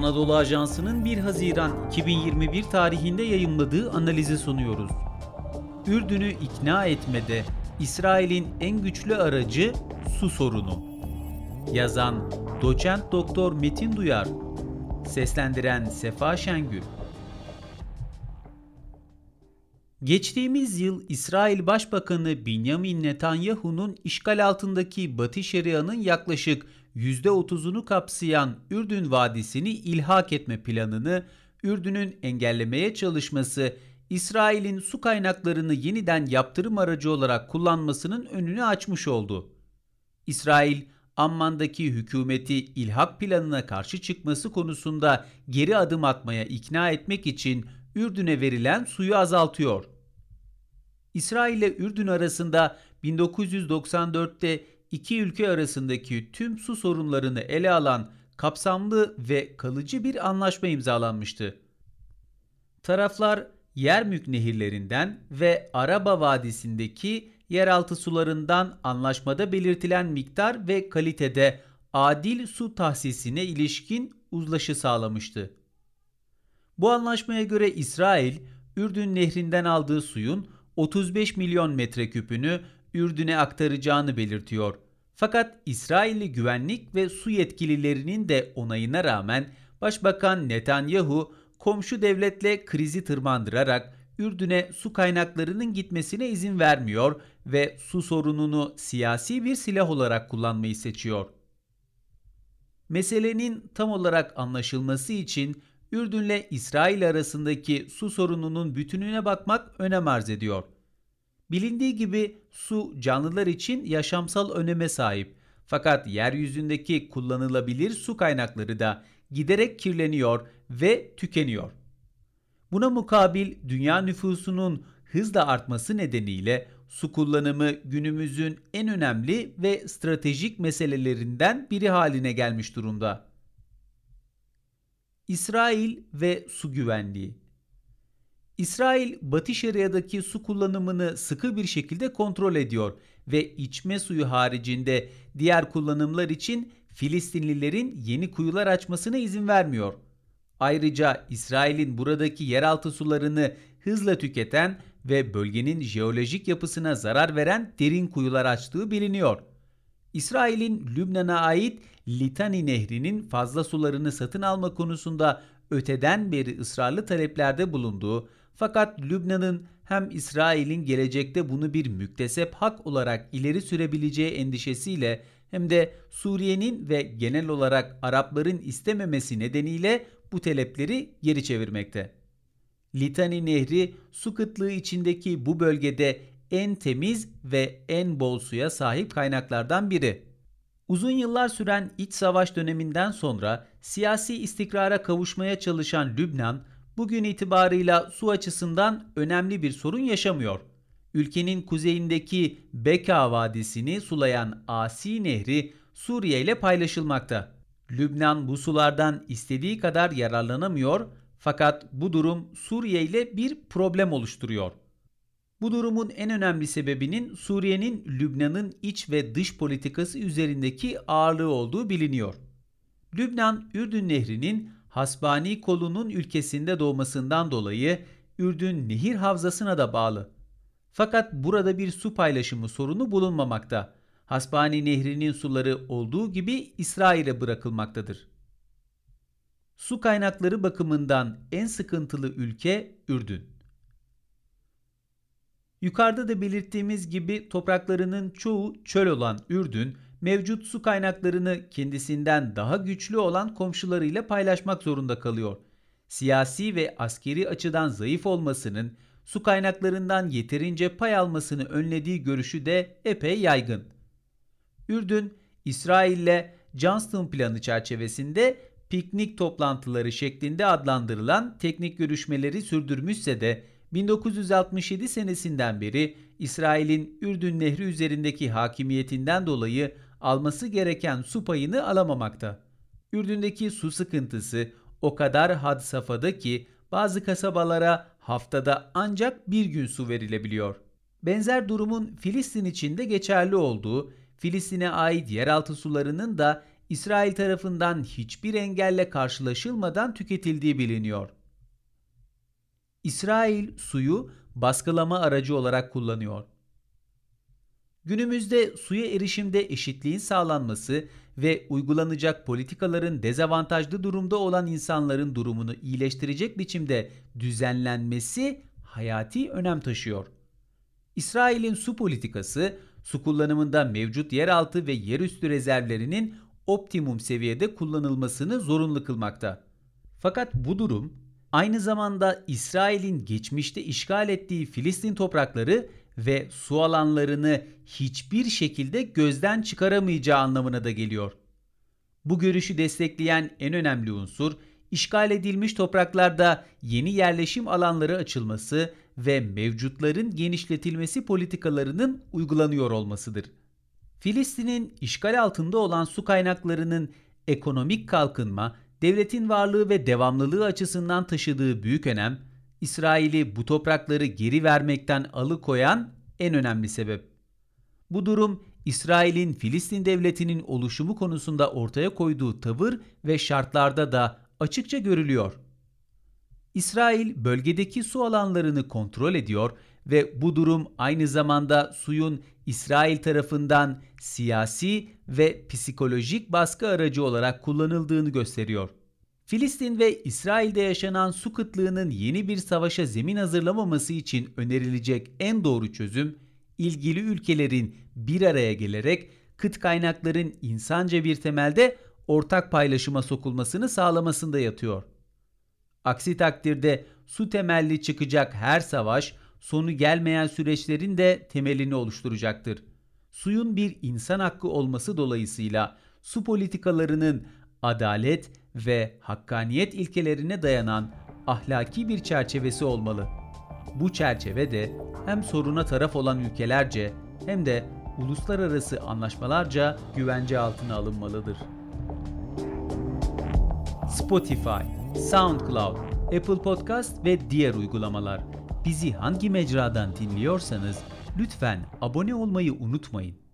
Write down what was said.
Anadolu Ajansı'nın 1 Haziran 2021 tarihinde yayımladığı analizi sunuyoruz. Ürdün'ü ikna etmede İsrail'in en güçlü aracı su sorunu. Yazan Doçent Doktor Metin Duyar, seslendiren Sefa Şengül. Geçtiğimiz yıl İsrail Başbakanı Benjamin Netanyahu'nun işgal altındaki Batı Şeria'nın yaklaşık %30'unu kapsayan Ürdün Vadisi'ni ilhak etme planını Ürdün'ün engellemeye çalışması İsrail'in su kaynaklarını yeniden yaptırım aracı olarak kullanmasının önünü açmış oldu. İsrail, Amman'daki hükümeti ilhak planına karşı çıkması konusunda geri adım atmaya ikna etmek için Ürdün'e verilen suyu azaltıyor. İsrail ile Ürdün arasında 1994'te iki ülke arasındaki tüm su sorunlarını ele alan kapsamlı ve kalıcı bir anlaşma imzalanmıştı. Taraflar Yermük nehirlerinden ve Araba Vadisi'ndeki yeraltı sularından anlaşmada belirtilen miktar ve kalitede adil su tahsisine ilişkin uzlaşı sağlamıştı. Bu anlaşmaya göre İsrail, Ürdün nehrinden aldığı suyun 35 milyon metreküpünü Ürdün'e aktaracağını belirtiyor. Fakat İsrailli güvenlik ve su yetkililerinin de onayına rağmen Başbakan Netanyahu komşu devletle krizi tırmandırarak Ürdün'e su kaynaklarının gitmesine izin vermiyor ve su sorununu siyasi bir silah olarak kullanmayı seçiyor. Meselenin tam olarak anlaşılması için Ürdünle İsrail arasındaki su sorununun bütününe bakmak önem arz ediyor. Bilindiği gibi su canlılar için yaşamsal öneme sahip. Fakat yeryüzündeki kullanılabilir su kaynakları da giderek kirleniyor ve tükeniyor. Buna mukabil dünya nüfusunun hızla artması nedeniyle su kullanımı günümüzün en önemli ve stratejik meselelerinden biri haline gelmiş durumda. İsrail ve su güvenliği İsrail, Batı Şeria'daki su kullanımını sıkı bir şekilde kontrol ediyor ve içme suyu haricinde diğer kullanımlar için Filistinlilerin yeni kuyular açmasına izin vermiyor. Ayrıca İsrail'in buradaki yeraltı sularını hızla tüketen ve bölgenin jeolojik yapısına zarar veren derin kuyular açtığı biliniyor. İsrail'in Lübnan'a ait Litani Nehri'nin fazla sularını satın alma konusunda öteden beri ısrarlı taleplerde bulunduğu fakat Lübnan'ın hem İsrail'in gelecekte bunu bir müktesep hak olarak ileri sürebileceği endişesiyle hem de Suriye'nin ve genel olarak Arapların istememesi nedeniyle bu talepleri geri çevirmekte. Litani Nehri su kıtlığı içindeki bu bölgede en temiz ve en bol suya sahip kaynaklardan biri. Uzun yıllar süren iç savaş döneminden sonra siyasi istikrara kavuşmaya çalışan Lübnan, bugün itibarıyla su açısından önemli bir sorun yaşamıyor. Ülkenin kuzeyindeki Beka Vadisi'ni sulayan Asi Nehri Suriye ile paylaşılmakta. Lübnan bu sulardan istediği kadar yararlanamıyor fakat bu durum Suriye ile bir problem oluşturuyor. Bu durumun en önemli sebebinin Suriye'nin Lübnan'ın iç ve dış politikası üzerindeki ağırlığı olduğu biliniyor. Lübnan, Ürdün Nehri'nin Hasbani kolunun ülkesinde doğmasından dolayı Ürdün nehir havzasına da bağlı. Fakat burada bir su paylaşımı sorunu bulunmamakta. Hasbani Nehri'nin suları olduğu gibi İsrail'e bırakılmaktadır. Su kaynakları bakımından en sıkıntılı ülke Ürdün. Yukarıda da belirttiğimiz gibi topraklarının çoğu çöl olan Ürdün, mevcut su kaynaklarını kendisinden daha güçlü olan komşularıyla paylaşmak zorunda kalıyor. Siyasi ve askeri açıdan zayıf olmasının su kaynaklarından yeterince pay almasını önlediği görüşü de epey yaygın. Ürdün, İsrail'le Johnston planı çerçevesinde piknik toplantıları şeklinde adlandırılan teknik görüşmeleri sürdürmüşse de 1967 senesinden beri İsrail'in Ürdün Nehri üzerindeki hakimiyetinden dolayı alması gereken su payını alamamakta. Ürdün'deki su sıkıntısı o kadar had safhada ki bazı kasabalara haftada ancak bir gün su verilebiliyor. Benzer durumun Filistin için de geçerli olduğu, Filistin'e ait yeraltı sularının da İsrail tarafından hiçbir engelle karşılaşılmadan tüketildiği biliniyor. İsrail suyu baskılama aracı olarak kullanıyor. Günümüzde suya erişimde eşitliğin sağlanması ve uygulanacak politikaların dezavantajlı durumda olan insanların durumunu iyileştirecek biçimde düzenlenmesi hayati önem taşıyor. İsrail'in su politikası, su kullanımında mevcut yeraltı ve yerüstü rezervlerinin optimum seviyede kullanılmasını zorunlu kılmakta. Fakat bu durum aynı zamanda İsrail'in geçmişte işgal ettiği Filistin toprakları ve su alanlarını hiçbir şekilde gözden çıkaramayacağı anlamına da geliyor. Bu görüşü destekleyen en önemli unsur, işgal edilmiş topraklarda yeni yerleşim alanları açılması ve mevcutların genişletilmesi politikalarının uygulanıyor olmasıdır. Filistin'in işgal altında olan su kaynaklarının ekonomik kalkınma, devletin varlığı ve devamlılığı açısından taşıdığı büyük önem, İsrail'i bu toprakları geri vermekten alıkoyan en önemli sebep. Bu durum İsrail'in Filistin devletinin oluşumu konusunda ortaya koyduğu tavır ve şartlarda da açıkça görülüyor. İsrail bölgedeki su alanlarını kontrol ediyor ve bu durum aynı zamanda suyun İsrail tarafından siyasi ve psikolojik baskı aracı olarak kullanıldığını gösteriyor. Filistin ve İsrail'de yaşanan su kıtlığının yeni bir savaşa zemin hazırlamaması için önerilecek en doğru çözüm, ilgili ülkelerin bir araya gelerek kıt kaynakların insanca bir temelde ortak paylaşıma sokulmasını sağlamasında yatıyor. Aksi takdirde su temelli çıkacak her savaş sonu gelmeyen süreçlerin de temelini oluşturacaktır. Suyun bir insan hakkı olması dolayısıyla su politikalarının adalet ve hakkaniyet ilkelerine dayanan ahlaki bir çerçevesi olmalı. Bu çerçeve de hem soruna taraf olan ülkelerce hem de uluslararası anlaşmalarca güvence altına alınmalıdır. Spotify, SoundCloud, Apple Podcast ve diğer uygulamalar. Bizi hangi mecradan dinliyorsanız lütfen abone olmayı unutmayın.